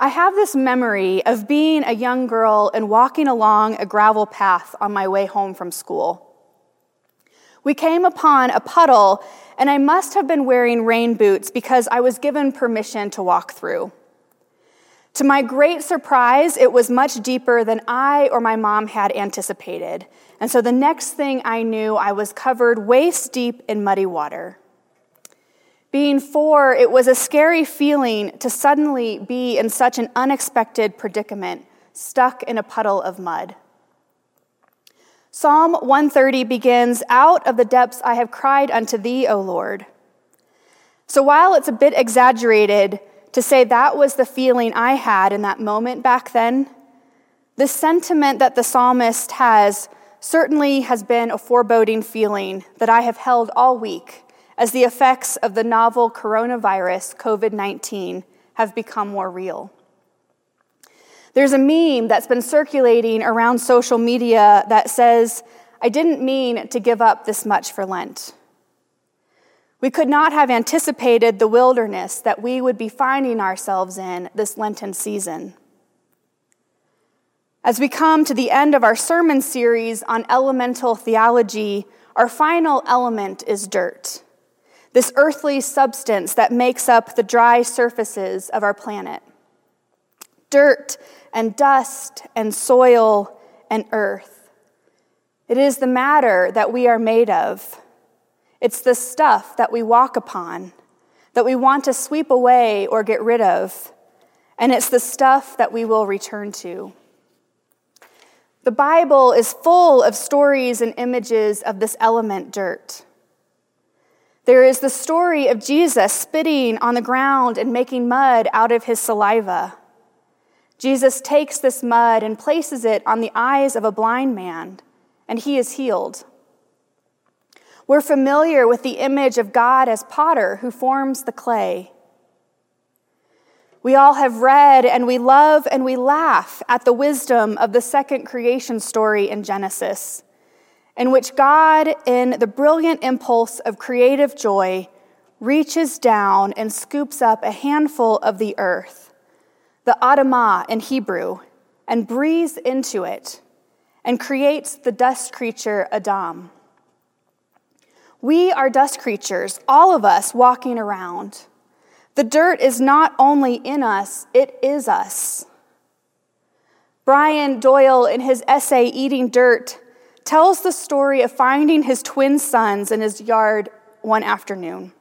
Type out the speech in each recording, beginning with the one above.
I have this memory of being a young girl and walking along a gravel path on my way home from school. We came upon a puddle, and I must have been wearing rain boots because I was given permission to walk through. To my great surprise, it was much deeper than I or my mom had anticipated. And so the next thing I knew, I was covered waist deep in muddy water. Being four, it was a scary feeling to suddenly be in such an unexpected predicament, stuck in a puddle of mud. Psalm 130 begins Out of the depths I have cried unto thee, O Lord. So while it's a bit exaggerated to say that was the feeling I had in that moment back then, the sentiment that the psalmist has certainly has been a foreboding feeling that I have held all week as the effects of the novel coronavirus, COVID 19, have become more real. There's a meme that's been circulating around social media that says, I didn't mean to give up this much for Lent. We could not have anticipated the wilderness that we would be finding ourselves in this Lenten season. As we come to the end of our sermon series on elemental theology, our final element is dirt this earthly substance that makes up the dry surfaces of our planet. Dirt and dust and soil and earth. It is the matter that we are made of. It's the stuff that we walk upon, that we want to sweep away or get rid of, and it's the stuff that we will return to. The Bible is full of stories and images of this element, dirt. There is the story of Jesus spitting on the ground and making mud out of his saliva. Jesus takes this mud and places it on the eyes of a blind man, and he is healed. We're familiar with the image of God as potter who forms the clay. We all have read and we love and we laugh at the wisdom of the second creation story in Genesis in which God, in the brilliant impulse of creative joy, reaches down and scoops up a handful of the earth, the Adamah in Hebrew, and breathes into it and creates the dust creature Adam. We are dust creatures, all of us walking around. The dirt is not only in us, it is us. Brian Doyle, in his essay Eating Dirt, tells the story of finding his twin sons in his yard one afternoon.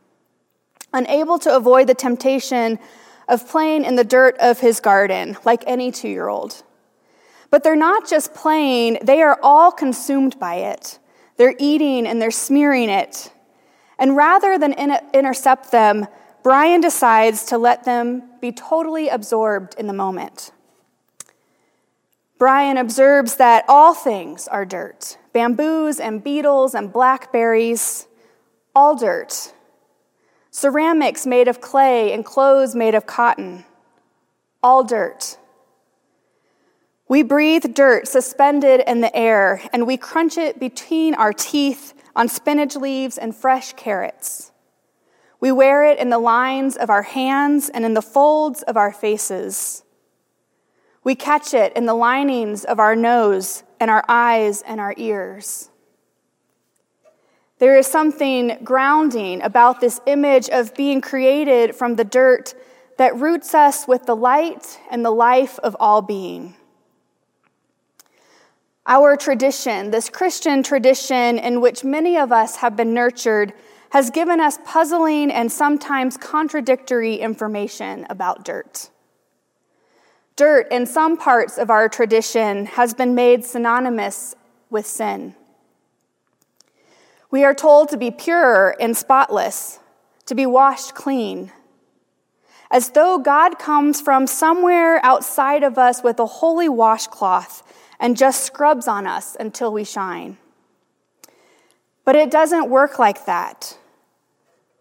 Unable to avoid the temptation of playing in the dirt of his garden, like any two year old. But they're not just playing, they are all consumed by it. They're eating and they're smearing it. And rather than intercept them, Brian decides to let them be totally absorbed in the moment. Brian observes that all things are dirt bamboos and beetles and blackberries, all dirt. Ceramics made of clay and clothes made of cotton, all dirt. We breathe dirt suspended in the air, and we crunch it between our teeth on spinach leaves and fresh carrots. We wear it in the lines of our hands and in the folds of our faces. We catch it in the linings of our nose and our eyes and our ears. There is something grounding about this image of being created from the dirt that roots us with the light and the life of all being. Our tradition, this Christian tradition in which many of us have been nurtured, has given us puzzling and sometimes contradictory information about dirt. Dirt in some parts of our tradition has been made synonymous with sin. We are told to be pure and spotless, to be washed clean, as though God comes from somewhere outside of us with a holy washcloth and just scrubs on us until we shine. But it doesn't work like that.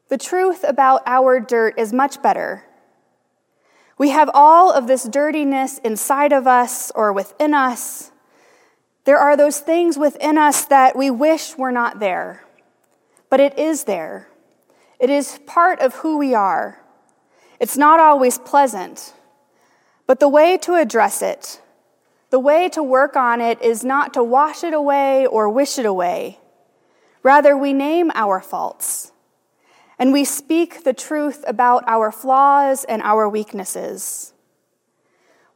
The truth about our dirt is much better. We have all of this dirtiness inside of us or within us. There are those things within us that we wish were not there, but it is there. It is part of who we are. It's not always pleasant, But the way to address it, the way to work on it, is not to wash it away or wish it away. Rather, we name our faults and we speak the truth about our flaws and our weaknesses.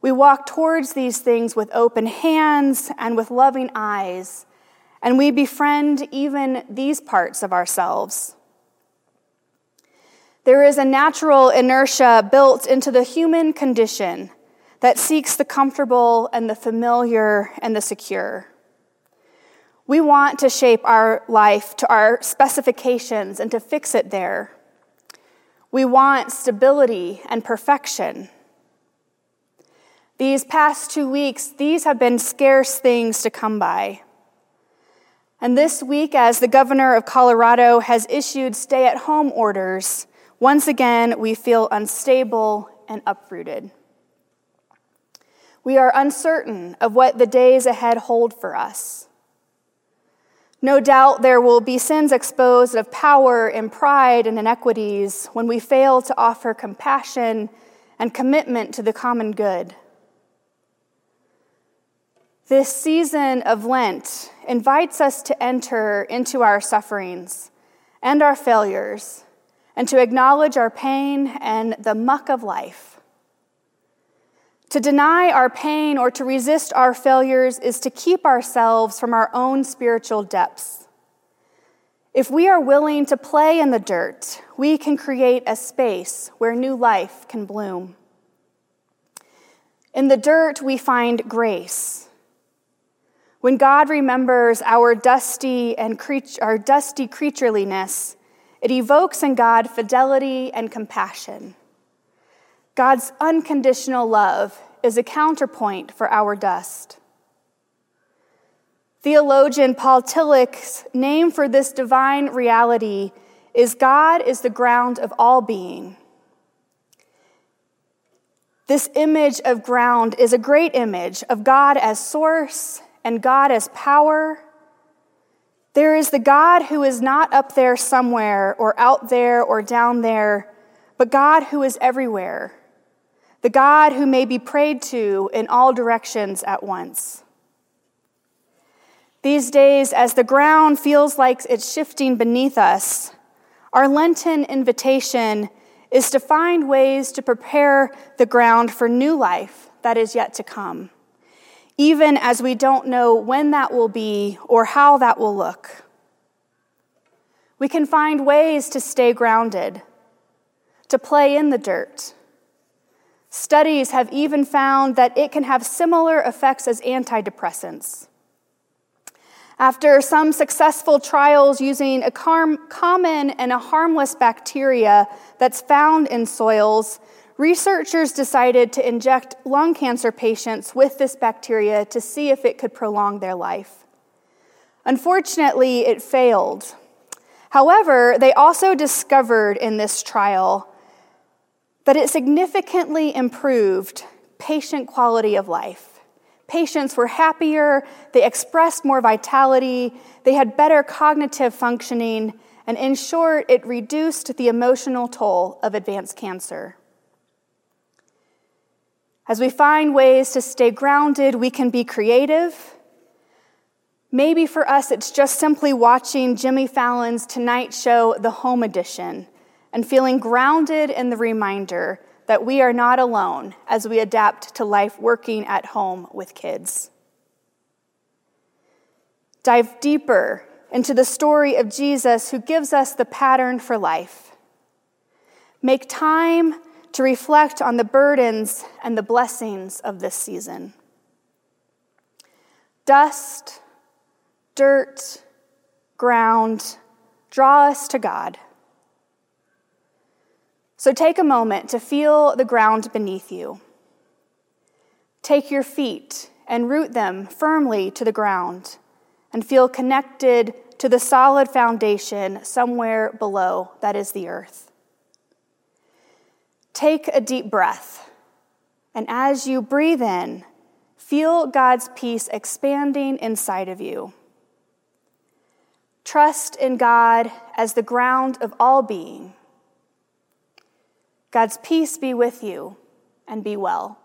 We walk towards these things with open hands and with loving eyes, and we befriend even these parts of ourselves. There is a natural inertia built into the human condition that seeks the comfortable and the familiar and the secure. We want to shape our life to our specifications and to fix it there. We want stability and perfection. These past two weeks, these have been scarce things to come by. And this week, as the governor of Colorado has issued stay at home orders, once again we feel unstable and uprooted. We are uncertain of what the days ahead hold for us. No doubt there will be sins exposed of power and pride and inequities when we fail to offer compassion and commitment to the common good. This season of Lent invites us to enter into our sufferings and our failures and to acknowledge our pain and the muck of life. To deny our pain or to resist our failures is to keep ourselves from our own spiritual depths. If we are willing to play in the dirt, we can create a space where new life can bloom. In the dirt, we find grace. When God remembers our dusty and our dusty creatureliness, it evokes in God fidelity and compassion. God's unconditional love is a counterpoint for our dust. Theologian Paul Tillich's name for this divine reality is God is the ground of all being. This image of ground is a great image of God as source and God as power. There is the God who is not up there somewhere or out there or down there, but God who is everywhere the God who may be prayed to in all directions at once. These days, as the ground feels like it's shifting beneath us, our Lenten invitation is to find ways to prepare the ground for new life that is yet to come, even as we don't know when that will be or how that will look. We can find ways to stay grounded, to play in the dirt Studies have even found that it can have similar effects as antidepressants. After some successful trials using a common and a harmless bacteria that's found in soils, researchers decided to inject lung cancer patients with this bacteria to see if it could prolong their life. Unfortunately, it failed. However, they also discovered in this trial that it significantly improved patient quality of life. Patients were happier, they expressed more vitality, they had better cognitive functioning, and in short, it reduced the emotional toll of advanced cancer. As we find ways to stay grounded, we can be creative. Maybe for us, it's just simply watching Jimmy Fallon's Tonight Show, the Home Edition, and feeling grounded in the reminder that we are not alone as we adapt to life working at home with kids. Dive deeper into the story of Jesus who gives us the pattern for life. Make time to reflect on the burdens and the blessings of this season. Dust, dirt, ground draw us to God. So take a moment to feel the ground beneath you. Take your feet and root them firmly to the ground and feel connected to the solid foundation somewhere below that is the earth. Take a deep breath, and as you breathe in, feel God's peace expanding inside of you. Trust in God as the ground of all being God's peace be with you and be well.